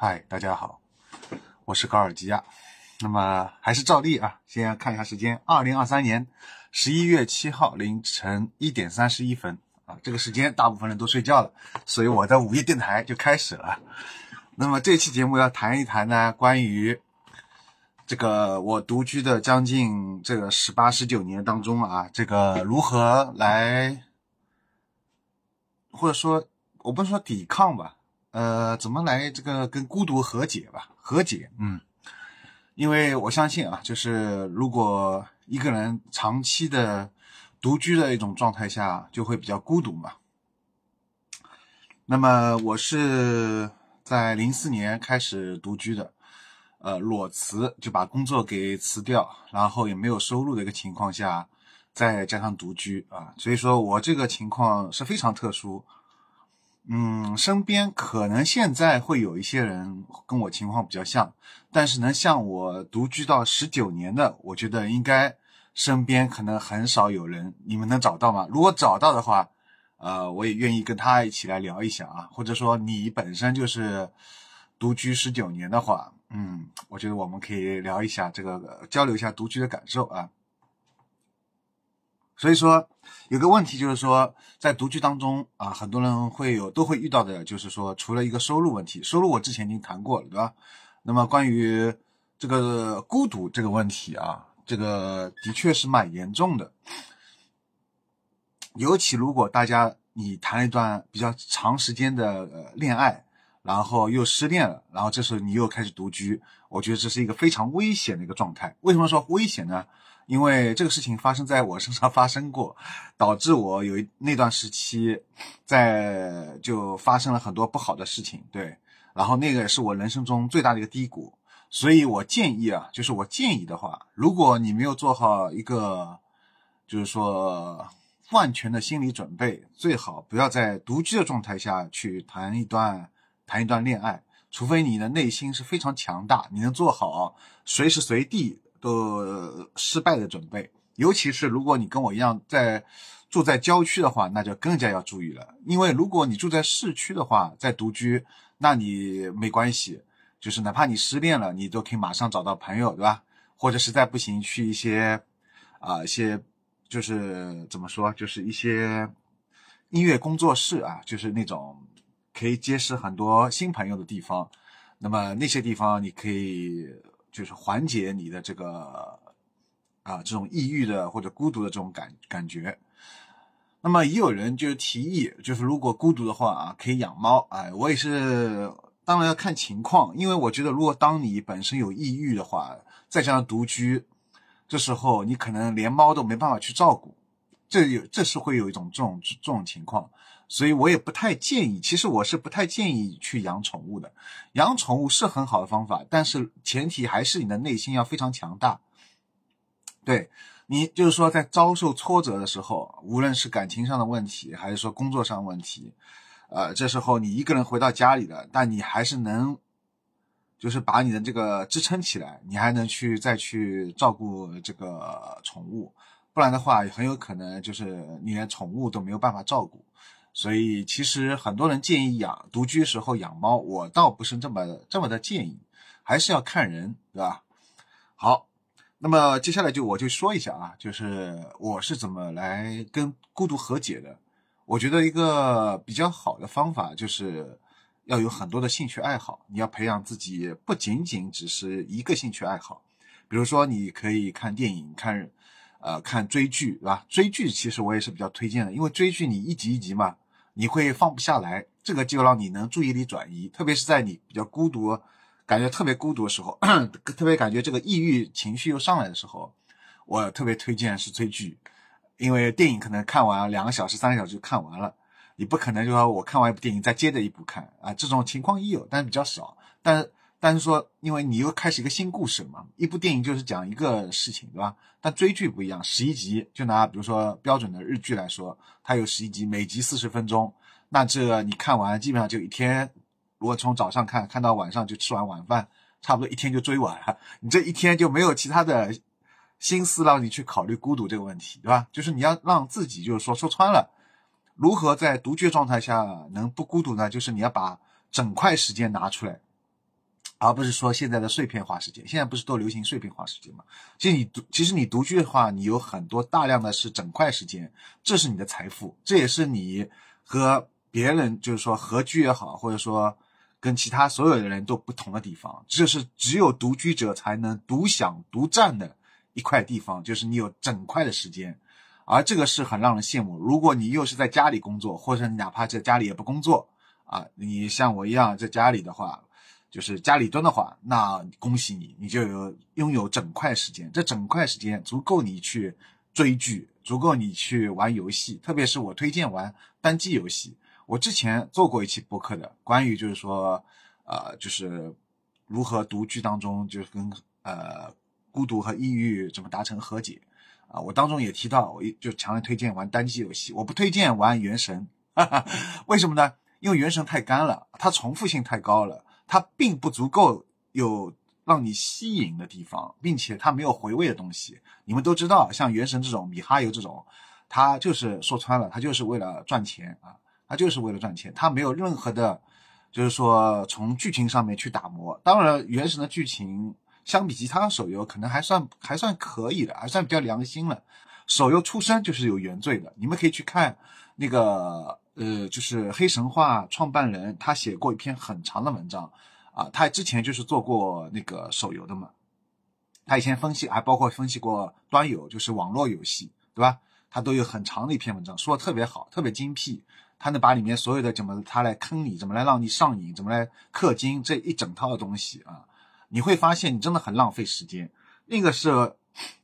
嗨，大家好，我是高尔基亚。那么还是照例啊，先看一下时间，二零二三年十一月七号凌晨一点三十一分啊，这个时间大部分人都睡觉了，所以我的午夜电台就开始了。那么这期节目要谈一谈呢，关于这个我独居的将近这个十八十九年当中啊，这个如何来，或者说我不是说抵抗吧。呃，怎么来这个跟孤独和解吧？和解，嗯，因为我相信啊，就是如果一个人长期的独居的一种状态下，就会比较孤独嘛。那么我是在零四年开始独居的，呃，裸辞就把工作给辞掉，然后也没有收入的一个情况下，再加上独居啊，所以说我这个情况是非常特殊。嗯，身边可能现在会有一些人跟我情况比较像，但是能像我独居到十九年的，我觉得应该身边可能很少有人。你们能找到吗？如果找到的话，呃，我也愿意跟他一起来聊一下啊。或者说你本身就是独居十九年的话，嗯，我觉得我们可以聊一下这个，交流一下独居的感受啊。所以说，有个问题就是说，在独居当中啊，很多人会有都会遇到的，就是说，除了一个收入问题，收入我之前已经谈过了，对吧？那么关于这个孤独这个问题啊，这个的确是蛮严重的。尤其如果大家你谈一段比较长时间的恋爱，然后又失恋了，然后这时候你又开始独居，我觉得这是一个非常危险的一个状态。为什么说危险呢？因为这个事情发生在我身上发生过，导致我有一那段时期，在就发生了很多不好的事情，对，然后那个也是我人生中最大的一个低谷，所以我建议啊，就是我建议的话，如果你没有做好一个，就是说万全的心理准备，最好不要在独居的状态下去谈一段谈一段恋爱，除非你的内心是非常强大，你能做好随时随地。都失败的准备，尤其是如果你跟我一样在住在郊区的话，那就更加要注意了。因为如果你住在市区的话，在独居，那你没关系，就是哪怕你失恋了，你都可以马上找到朋友，对吧？或者实在不行，去一些啊一些就是怎么说，就是一些音乐工作室啊，就是那种可以结识很多新朋友的地方。那么那些地方你可以。就是缓解你的这个啊这种抑郁的或者孤独的这种感感觉。那么也有人就是提议，就是如果孤独的话啊，可以养猫。哎，我也是，当然要看情况，因为我觉得如果当你本身有抑郁的话，再加上独居，这时候你可能连猫都没办法去照顾，这有这是会有一种这种这种情况。所以我也不太建议，其实我是不太建议去养宠物的。养宠物是很好的方法，但是前提还是你的内心要非常强大。对你，就是说在遭受挫折的时候，无论是感情上的问题，还是说工作上问题，呃，这时候你一个人回到家里了，但你还是能，就是把你的这个支撑起来，你还能去再去照顾这个宠物，不然的话，很有可能就是你连宠物都没有办法照顾。所以，其实很多人建议养独居时候养猫，我倒不是这么这么的建议，还是要看人，对吧？好，那么接下来就我就说一下啊，就是我是怎么来跟孤独和解的。我觉得一个比较好的方法就是要有很多的兴趣爱好，你要培养自己不仅仅只是一个兴趣爱好，比如说你可以看电影，看呃看追剧，对吧？追剧其实我也是比较推荐的，因为追剧你一集一集嘛。你会放不下来，这个就让你能注意力转移，特别是在你比较孤独、感觉特别孤独的时候，特别感觉这个抑郁情绪又上来的时候，我特别推荐是追剧，因为电影可能看完两个小时、三个小时就看完了，你不可能就说我看完一部电影再接着一部看啊，这种情况也有，但是比较少，但。但是说，因为你又开始一个新故事嘛，一部电影就是讲一个事情，对吧？但追剧不一样，十一集，就拿比如说标准的日剧来说，它有十一集，每集四十分钟，那这你看完基本上就一天，如果从早上看看到晚上就吃完晚饭，差不多一天就追完了。你这一天就没有其他的心思让你去考虑孤独这个问题，对吧？就是你要让自己就是说说穿了，如何在独居状态下能不孤独呢？就是你要把整块时间拿出来。而不是说现在的碎片化时间。现在不是都流行碎片化时间吗？其实你独，其实你独居的话，你有很多大量的是整块时间，这是你的财富，这也是你和别人就是说合居也好，或者说跟其他所有的人都不同的地方。这是只有独居者才能独享独占的一块地方，就是你有整块的时间。而这个是很让人羡慕。如果你又是在家里工作，或者你哪怕在家里也不工作啊，你像我一样在家里的话，就是家里蹲的话，那恭喜你，你就有拥有整块时间。这整块时间足够你去追剧，足够你去玩游戏。特别是我推荐玩单机游戏。我之前做过一期播客的，关于就是说，呃，就是如何独居当中，就是跟呃孤独和抑郁怎么达成和解。啊，我当中也提到，我就强烈推荐玩单机游戏，我不推荐玩原神，哈哈为什么呢？因为原神太干了，它重复性太高了，它并不足够有让你吸引的地方，并且它没有回味的东西。你们都知道，像原神这种米哈游这种，它就是说穿了，它就是为了赚钱啊，它就是为了赚钱，它没有任何的，就是说从剧情上面去打磨。当然，原神的剧情。相比其他手游，可能还算还算可以的，还算比较良心了。手游出身就是有原罪的，你们可以去看那个呃，就是黑神话创办人，他写过一篇很长的文章啊，他之前就是做过那个手游的嘛，他以前分析还包括分析过端游，就是网络游戏，对吧？他都有很长的一篇文章，说的特别好，特别精辟，他能把里面所有的怎么他来坑你，怎么来让你上瘾，怎么来氪金这一整套的东西啊。你会发现你真的很浪费时间。那个是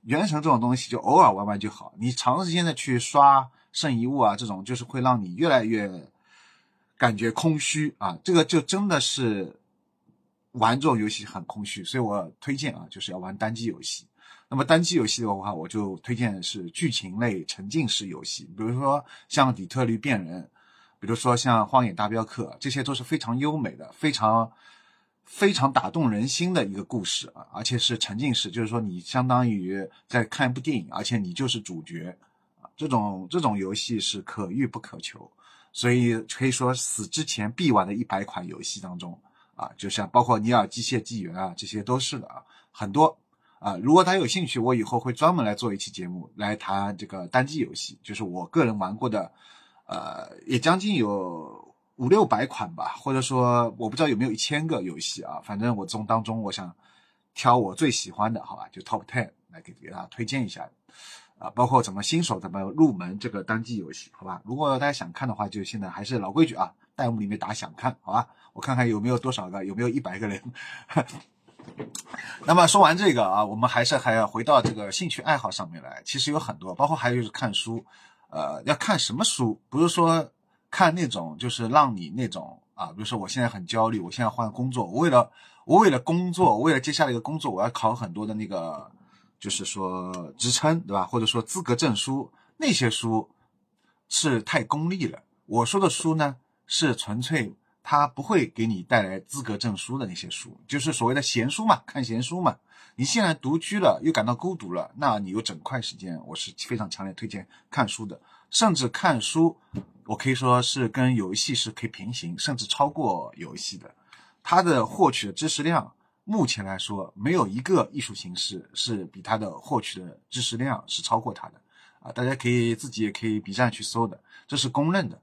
原神这种东西，就偶尔玩玩就好。你长时间的去刷圣遗物啊，这种就是会让你越来越感觉空虚啊。这个就真的是玩这种游戏很空虚，所以我推荐啊，就是要玩单机游戏。那么单机游戏的话，我就推荐是剧情类沉浸式游戏，比如说像《底特律变人》，比如说像《荒野大镖客》，这些都是非常优美的，非常。非常打动人心的一个故事啊，而且是沉浸式，就是说你相当于在看一部电影，而且你就是主角。这种这种游戏是可遇不可求，所以可以说死之前必玩的一百款游戏当中啊，就像包括尼尔机械纪元啊，这些都是的啊，很多啊。如果大家有兴趣，我以后会专门来做一期节目来谈这个单机游戏，就是我个人玩过的，呃，也将近有。五六百款吧，或者说我不知道有没有一千个游戏啊，反正我从当中我想挑我最喜欢的，好吧，就 top ten 来给给大家推荐一下，啊，包括怎么新手怎么入门这个单机游戏，好吧？如果大家想看的话，就现在还是老规矩啊，弹幕里面打想看，好吧？我看看有没有多少个，有没有一百个人。那么说完这个啊，我们还是还要回到这个兴趣爱好上面来，其实有很多，包括还有就是看书，呃，要看什么书，不是说。看那种就是让你那种啊，比如说我现在很焦虑，我现在换工作，我为了我为了工作，为了接下来一个工作，我要考很多的那个，就是说职称，对吧？或者说资格证书，那些书是太功利了。我说的书呢，是纯粹它不会给你带来资格证书的那些书，就是所谓的闲书嘛，看闲书嘛。你现在独居了，又感到孤独了，那你有整块时间，我是非常强烈推荐看书的，甚至看书。我可以说是跟游戏是可以平行，甚至超过游戏的。它的获取的知识量，目前来说没有一个艺术形式是比它的获取的知识量是超过它的。啊，大家可以自己也可以 B 站去搜的，这是公认的。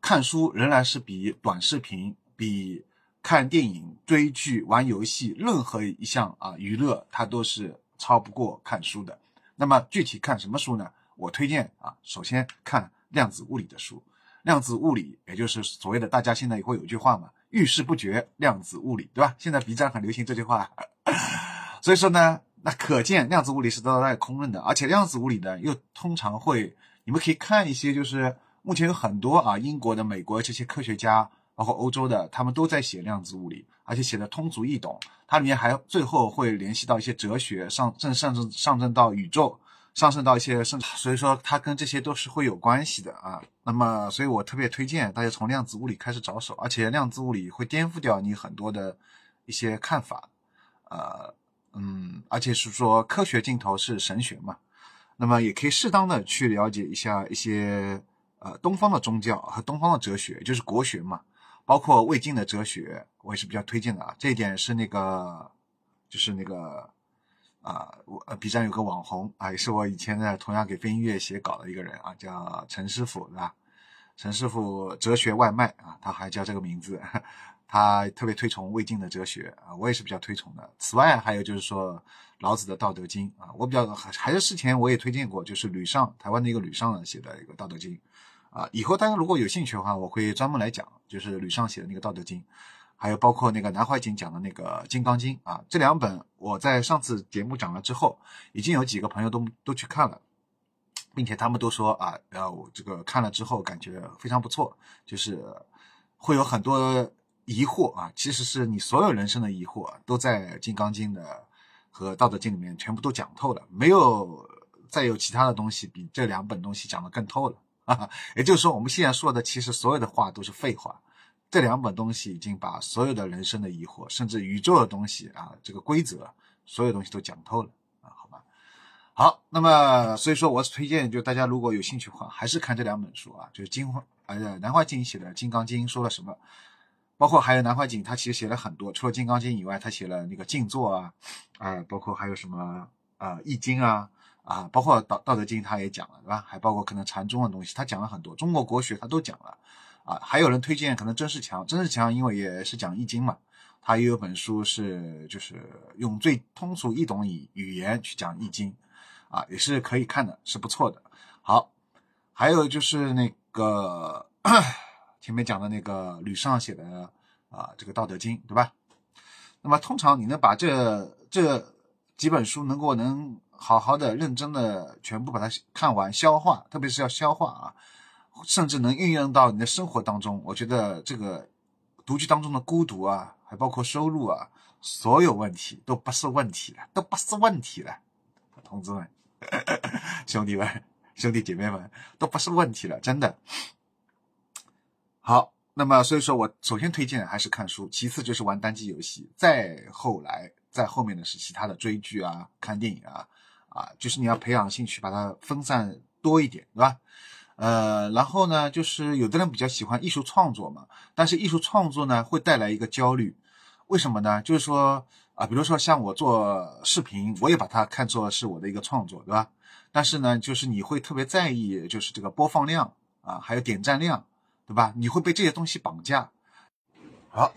看书仍然是比短视频、比看电影、追剧、玩游戏任何一项啊娱乐，它都是超不过看书的。那么具体看什么书呢？我推荐啊，首先看量子物理的书。量子物理，也就是所谓的大家现在也会有一句话嘛，遇事不决，量子物理，对吧？现在 B 站很流行这句话，所以说呢，那可见量子物理是得到大家公认的，而且量子物理呢，又通常会，你们可以看一些，就是目前有很多啊，英国的、美国这些科学家，包括欧洲的，他们都在写量子物理，而且写的通俗易懂，它里面还最后会联系到一些哲学，上正上升上升到宇宙。上升到一些甚至，所以说它跟这些都是会有关系的啊。那么，所以我特别推荐大家从量子物理开始着手，而且量子物理会颠覆掉你很多的一些看法，呃，嗯，而且是说科学尽头是神学嘛。那么也可以适当的去了解一下一些呃东方的宗教和东方的哲学，就是国学嘛。包括魏晋的哲学，我也是比较推荐的啊。这一点是那个，就是那个啊，我呃 B 站有个网红啊，也是我以前在同样给飞音乐写稿的一个人啊，叫陈师傅，对吧？陈师傅哲学外卖啊，他还叫这个名字。他特别推崇魏晋的哲学啊，我也是比较推崇的。此外，还有就是说老子的《道德经》啊，我比较还还是之前我也推荐过，就是吕尚台湾的一个吕尚写的一个《道德经》啊。以后大家如果有兴趣的话，我会专门来讲，就是吕尚写的那个《道德经》，还有包括那个南怀瑾讲的那个《金刚经》啊。这两本我在上次节目讲了之后，已经有几个朋友都都去看了，并且他们都说啊，呃，这个看了之后感觉非常不错，就是会有很多。疑惑啊，其实是你所有人生的疑惑都在《金刚经》的和《道德经》里面全部都讲透了，没有再有其他的东西比这两本东西讲的更透了啊。也就是说，我们现在说的其实所有的话都是废话，这两本东西已经把所有的人生的疑惑，甚至宇宙的东西啊，这个规则，所有东西都讲透了啊，好吧。好，那么所以说，我推荐，就大家如果有兴趣的话，还是看这两本书啊，就是金呃南怀瑾写的《金刚经》说了什么。包括还有南怀瑾，他其实写了很多，除了《金刚经》以外，他写了那个静坐啊，啊，包括还有什么啊《易经》啊，啊，包括《道道德经》他也讲了，对吧？还包括可能禅宗的东西，他讲了很多，中国国学他都讲了，啊，还有人推荐可能曾仕强，曾仕强因为也是讲《易经》嘛，他也有本书是就是用最通俗易懂语语言去讲《易经》，啊，也是可以看的，是不错的。好，还有就是那个。前面讲的那个吕尚写的啊，这个《道德经》，对吧？那么通常你能把这这几本书能够能好好的、认真的全部把它看完、消化，特别是要消化啊，甚至能运用到你的生活当中。我觉得这个独居当中的孤独啊，还包括收入啊，所有问题都不是问题了，都不是问题了，同志们、兄弟们、兄弟姐妹们，都不是问题了，真的。好，那么所以说我首先推荐还是看书，其次就是玩单机游戏，再后来再后面的是其他的追剧啊、看电影啊，啊，就是你要培养兴趣，把它分散多一点，对吧？呃，然后呢，就是有的人比较喜欢艺术创作嘛，但是艺术创作呢会带来一个焦虑，为什么呢？就是说啊，比如说像我做视频，我也把它看作是我的一个创作，对吧？但是呢，就是你会特别在意，就是这个播放量啊，还有点赞量。对吧？你会被这些东西绑架。好，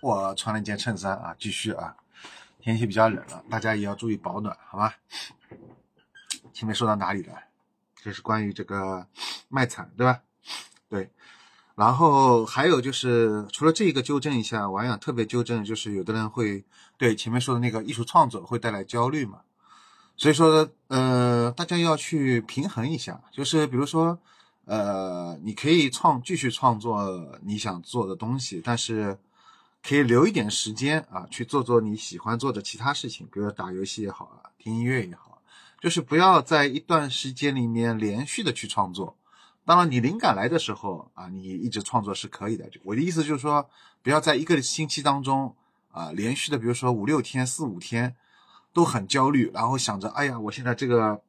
我穿了一件衬衫啊，继续啊。天气比较冷了，大家也要注意保暖，好吧？前面说到哪里了？这是关于这个卖惨，对吧？对。然后还有就是，除了这个纠正一下，我还想特别纠正，就是有的人会对前面说的那个艺术创作会带来焦虑嘛。所以说，呃，大家要去平衡一下，就是比如说。呃，你可以创继续创作你想做的东西，但是可以留一点时间啊，去做做你喜欢做的其他事情，比如说打游戏也好啊，听音乐也好，就是不要在一段时间里面连续的去创作。当然，你灵感来的时候啊，你一直创作是可以的。我的意思就是说，不要在一个星期当中啊，连续的，比如说五六天、四五天都很焦虑，然后想着，哎呀，我现在这个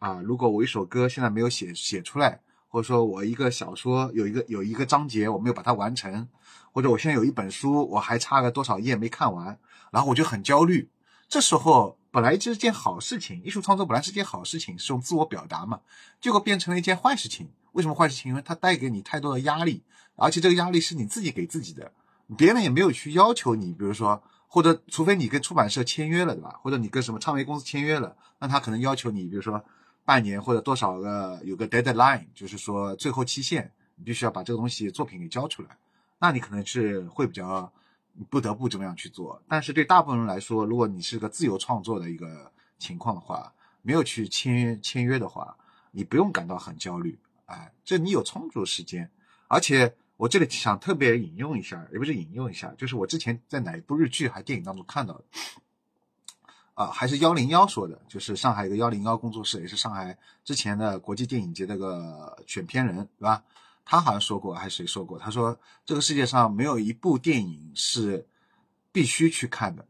啊，如果我一首歌现在没有写写出来。或者说我一个小说有一个有一个章节我没有把它完成，或者我现在有一本书我还差个多少页没看完，然后我就很焦虑。这时候本来这是件好事情，艺术创作本来是件好事情，是种自我表达嘛，结果变成了一件坏事情。为什么坏事情？因为它带给你太多的压力，而且这个压力是你自己给自己的，别人也没有去要求你。比如说，或者除非你跟出版社签约了，对吧？或者你跟什么唱片公司签约了，那他可能要求你，比如说。半年或者多少个有个 deadline，就是说最后期限，你必须要把这个东西作品给交出来，那你可能是会比较不得不这么样去做。但是对大部分人来说，如果你是个自由创作的一个情况的话，没有去签签约的话，你不用感到很焦虑，哎，这你有充足时间。而且我这里想特别引用一下，也不是引用一下，就是我之前在哪一部日剧还电影当中看到的。啊，还是幺零幺说的，就是上海一个幺零幺工作室，也是上海之前的国际电影节那个选片人，对吧？他好像说过，还是谁说过？他说这个世界上没有一部电影是必须去看的，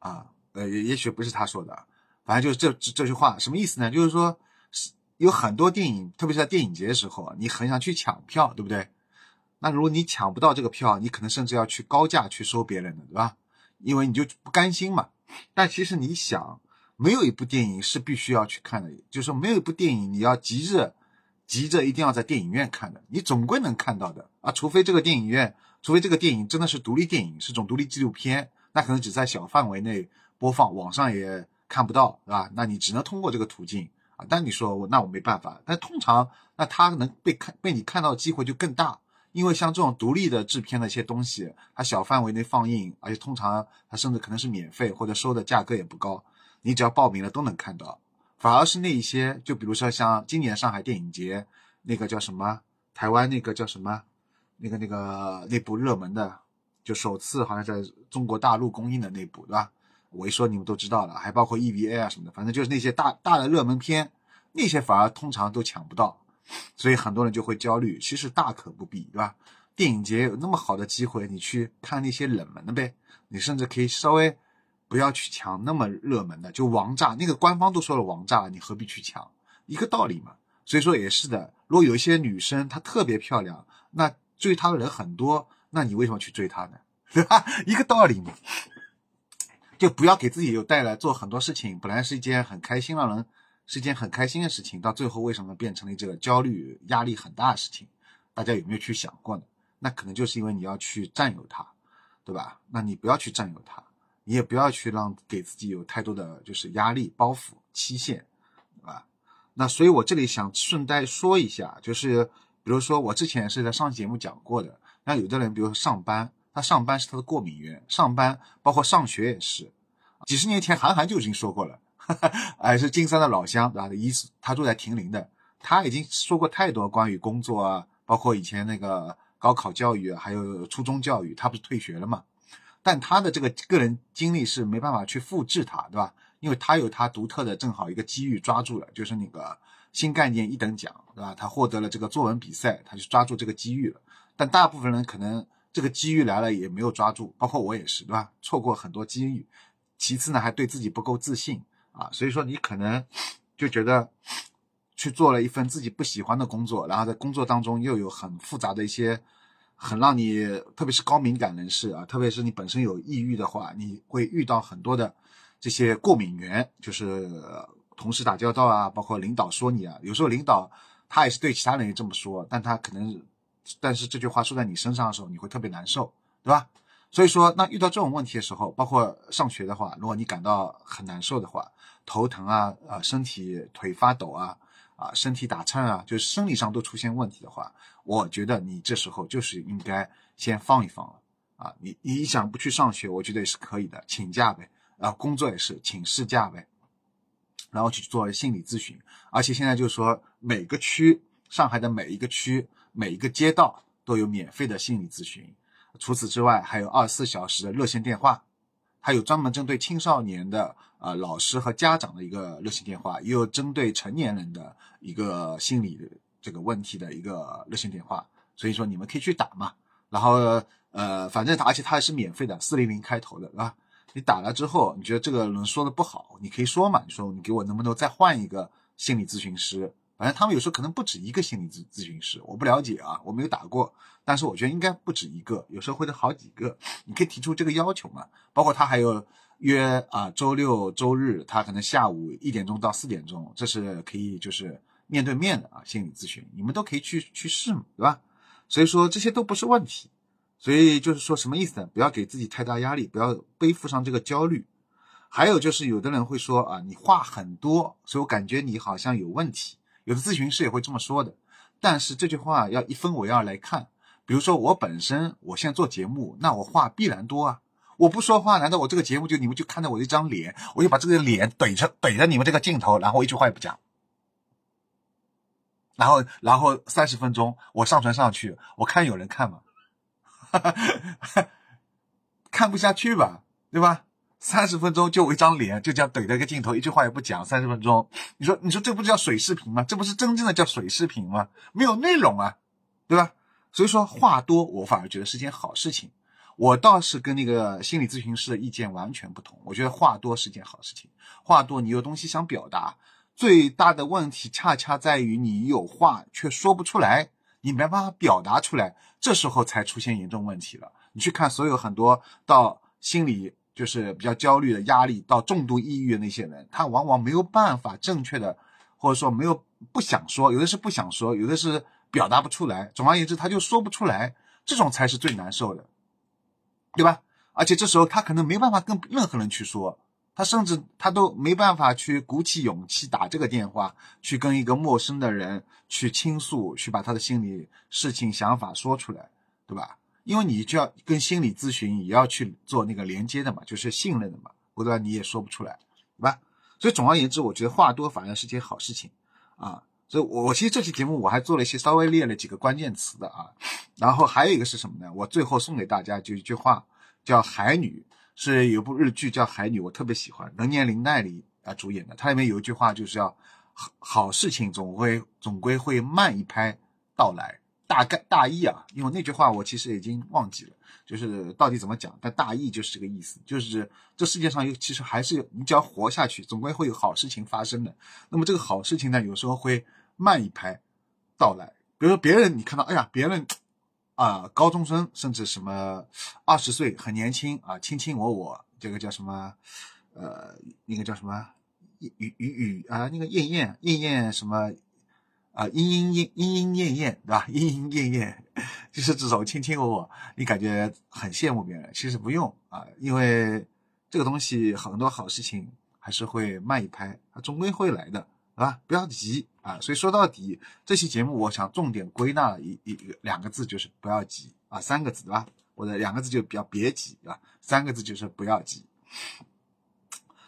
啊，呃，也也许不是他说的，反正就是这这句话什么意思呢？就是说，有很多电影，特别是在电影节的时候，你很想去抢票，对不对？那如果你抢不到这个票，你可能甚至要去高价去收别人的，对吧？因为你就不甘心嘛。但其实你想，没有一部电影是必须要去看的，就是说没有一部电影你要急着急着一定要在电影院看的，你总归能看到的啊。除非这个电影院，除非这个电影真的是独立电影，是种独立纪录片，那可能只在小范围内播放，网上也看不到，对吧？那你只能通过这个途径啊。但你说我那我没办法，但通常那他能被看被你看到的机会就更大。因为像这种独立的制片的一些东西，它小范围内放映，而且通常它甚至可能是免费或者收的价格也不高，你只要报名了都能看到。反而是那一些，就比如说像今年上海电影节那个叫什么，台湾那个叫什么，那个那个那部热门的，就首次好像在中国大陆公映的那部，对吧？我一说你们都知道了，还包括 EVA 啊什么的，反正就是那些大大的热门片，那些反而通常都抢不到。所以很多人就会焦虑，其实大可不必，对吧？电影节有那么好的机会，你去看那些冷门的呗。你甚至可以稍微不要去抢那么热门的，就王炸那个官方都说了王炸，你何必去抢？一个道理嘛。所以说也是的，如果有一些女生她特别漂亮，那追她的人很多，那你为什么去追她呢？对吧？一个道理嘛。就不要给自己有带来做很多事情，本来是一件很开心让人。是一件很开心的事情，到最后为什么变成了这个焦虑、压力很大的事情？大家有没有去想过呢？那可能就是因为你要去占有它，对吧？那你不要去占有它，你也不要去让给自己有太多的就是压力、包袱、期限，啊？那所以我这里想顺带说一下，就是比如说我之前是在上节目讲过的，那有的人比如说上班，他上班是他的过敏源，上班包括上学也是，几十年前韩寒就已经说过了。哎，是金山的老乡，对吧？的意思，他住在亭林的，他已经说过太多关于工作啊，包括以前那个高考教育啊，还有初中教育，他不是退学了嘛？但他的这个个人经历是没办法去复制他，对吧？因为他有他独特的，正好一个机遇抓住了，就是那个新概念一等奖，对吧？他获得了这个作文比赛，他就抓住这个机遇了。但大部分人可能这个机遇来了也没有抓住，包括我也是，对吧？错过很多机遇。其次呢，还对自己不够自信。啊，所以说你可能就觉得去做了一份自己不喜欢的工作，然后在工作当中又有很复杂的一些，很让你特别是高敏感人士啊，特别是你本身有抑郁的话，你会遇到很多的这些过敏源，就是同事打交道啊，包括领导说你啊，有时候领导他也是对其他人也这么说，但他可能，但是这句话说在你身上的时候，你会特别难受，对吧？所以说，那遇到这种问题的时候，包括上学的话，如果你感到很难受的话，头疼啊，啊，身体腿发抖啊，啊，身体打颤啊，就是生理上都出现问题的话，我觉得你这时候就是应该先放一放了啊。你你想不去上学，我觉得也是可以的，请假呗。啊，工作也是请事假呗，然后去做心理咨询。而且现在就是说，每个区，上海的每一个区，每一个街道都有免费的心理咨询。除此之外，还有二十四小时的热线电话，还有专门针对青少年的啊老师和家长的一个热线电话，也有针对成年人的一个心理这个问题的一个热线电话。所以说你们可以去打嘛，然后呃，反正而且它也是免费的，四零零开头的，是吧？你打了之后，你觉得这个人说的不好，你可以说嘛，你说你给我能不能再换一个心理咨询师？反正他们有时候可能不止一个心理咨咨询师，我不了解啊，我没有打过，但是我觉得应该不止一个，有时候会有好几个，你可以提出这个要求嘛。包括他还有约啊，周六周日他可能下午一点钟到四点钟，这是可以就是面对面的啊心理咨询，你们都可以去去试嘛，对吧？所以说这些都不是问题，所以就是说什么意思呢？不要给自己太大压力，不要背负上这个焦虑。还有就是有的人会说啊，你话很多，所以我感觉你好像有问题。有的咨询师也会这么说的，但是这句话要一分为二来看。比如说我本身，我现在做节目，那我话必然多啊。我不说话，难道我这个节目就你们就看到我一张脸，我就把这个脸怼着怼着你们这个镜头，然后一句话也不讲，然后然后三十分钟我上传上去，我看有人看吗？看不下去吧，对吧？三十分钟就我一张脸，就这样怼着一个镜头，一句话也不讲。三十分钟，你说你说这不叫水视频吗？这不是真正的叫水视频吗？没有内容啊，对吧？所以说话多，我反而觉得是件好事情。我倒是跟那个心理咨询师的意见完全不同。我觉得话多是件好事情。话多，你有东西想表达，最大的问题恰恰在于你有话却说不出来，你没办法表达出来，这时候才出现严重问题了。你去看所有很多到心理就是比较焦虑的压力到重度抑郁的那些人，他往往没有办法正确的，或者说没有不想说，有的是不想说，有的是表达不出来。总而言之，他就说不出来，这种才是最难受的，对吧？而且这时候他可能没办法跟任何人去说。他甚至他都没办法去鼓起勇气打这个电话，去跟一个陌生的人去倾诉，去把他的心理事情想法说出来，对吧？因为你就要跟心理咨询也要去做那个连接的嘛，就是信任的嘛，不然你也说不出来，对吧？所以总而言之，我觉得话多反而是件好事情啊。所以我其实这期节目我还做了一些稍微列了几个关键词的啊，然后还有一个是什么呢？我最后送给大家就一句话，叫海女。是有部日剧叫《海女》，我特别喜欢，能年玲奈里啊主演的。它里面有一句话，就是要好好事情总会总归会慢一拍到来。大概大意啊，因为那句话我其实已经忘记了，就是到底怎么讲。但大意就是这个意思，就是这世界上有其实还是你只要活下去，总归会有好事情发生的。那么这个好事情呢，有时候会慢一拍到来。比如说别人你看到，哎呀，别人。啊，高中生甚至什么二十岁很年轻啊，卿卿我我，这个叫什么？呃，那个叫什么？雨雨雨雨啊，那个艳艳艳艳什么？啊，莺莺莺莺莺燕燕，对吧？莺莺燕燕，就是这种卿卿我我，你感觉很羡慕别人，其实不用啊，因为这个东西很多好事情还是会慢一拍，它终归会来的。啊，不要急啊！所以说到底，这期节目我想重点归纳了一一两个字，就是不要急啊，三个字对吧？或者两个字就比较别急啊，三个字就是不要急。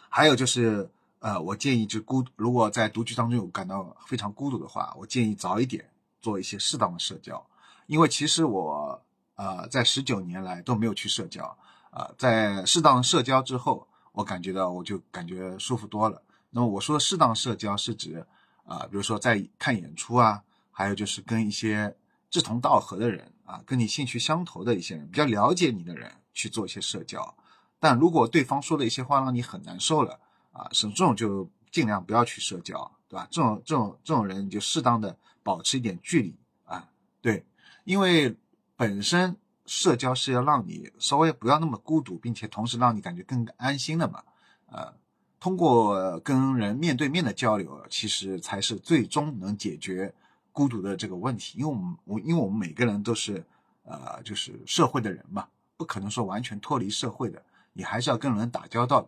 还有就是，呃，我建议就孤，如果在独居当中有感到非常孤独的话，我建议早一点做一些适当的社交，因为其实我呃在十九年来都没有去社交啊，在适当社交之后，我感觉到我就感觉舒服多了。那么我说适当社交是指，啊，比如说在看演出啊，还有就是跟一些志同道合的人啊，跟你兴趣相投的一些人，比较了解你的人去做一些社交。但如果对方说的一些话让你很难受了啊，是这种就尽量不要去社交，对吧？这种这种这种人你就适当的保持一点距离啊，对，因为本身社交是要让你稍微不要那么孤独，并且同时让你感觉更安心的嘛，呃。通过跟人面对面的交流，其实才是最终能解决孤独的这个问题。因为我们我因为我们每个人都是呃就是社会的人嘛，不可能说完全脱离社会的，你还是要跟人打交道的。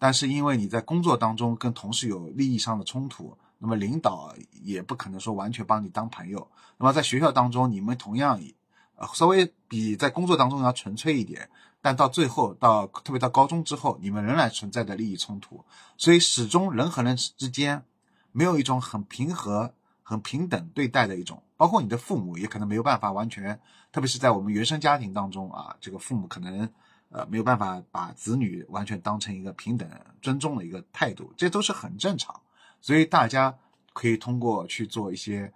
但是因为你在工作当中跟同事有利益上的冲突，那么领导也不可能说完全把你当朋友。那么在学校当中，你们同样稍微比在工作当中要纯粹一点。但到最后，到特别到高中之后，你们仍然存在的利益冲突，所以始终人和人之间没有一种很平和、很平等对待的一种。包括你的父母也可能没有办法完全，特别是在我们原生家庭当中啊，这个父母可能呃没有办法把子女完全当成一个平等、尊重的一个态度，这都是很正常。所以大家可以通过去做一些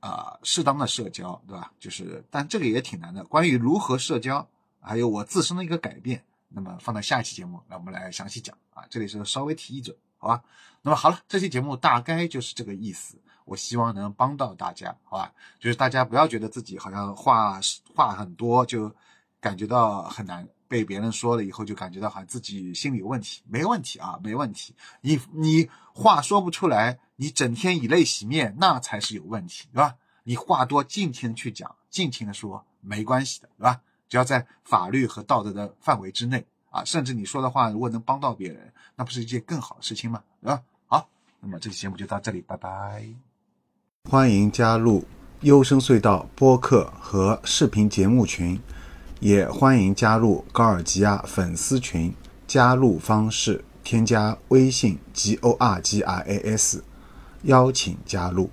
啊适当的社交，对吧？就是，但这个也挺难的。关于如何社交。还有我自身的一个改变，那么放在下一期节目，那我们来详细讲啊。这里是稍微提一嘴，好吧？那么好了，这期节目大概就是这个意思。我希望能帮到大家，好吧？就是大家不要觉得自己好像话话很多，就感觉到很难被别人说了以后，就感觉到好像自己心里有问题。没问题啊，没问题。你你话说不出来，你整天以泪洗面，那才是有问题，对吧？你话多，尽情的去讲，尽情的说，没关系的，对吧？只要在法律和道德的范围之内啊，甚至你说的话如果能帮到别人，那不是一件更好的事情吗？对吧？好，那么这期节目就到这里，拜拜。欢迎加入优声隧道播客和视频节目群，也欢迎加入高尔基亚粉丝群。加入方式：添加微信 g o r g i a s，邀请加入。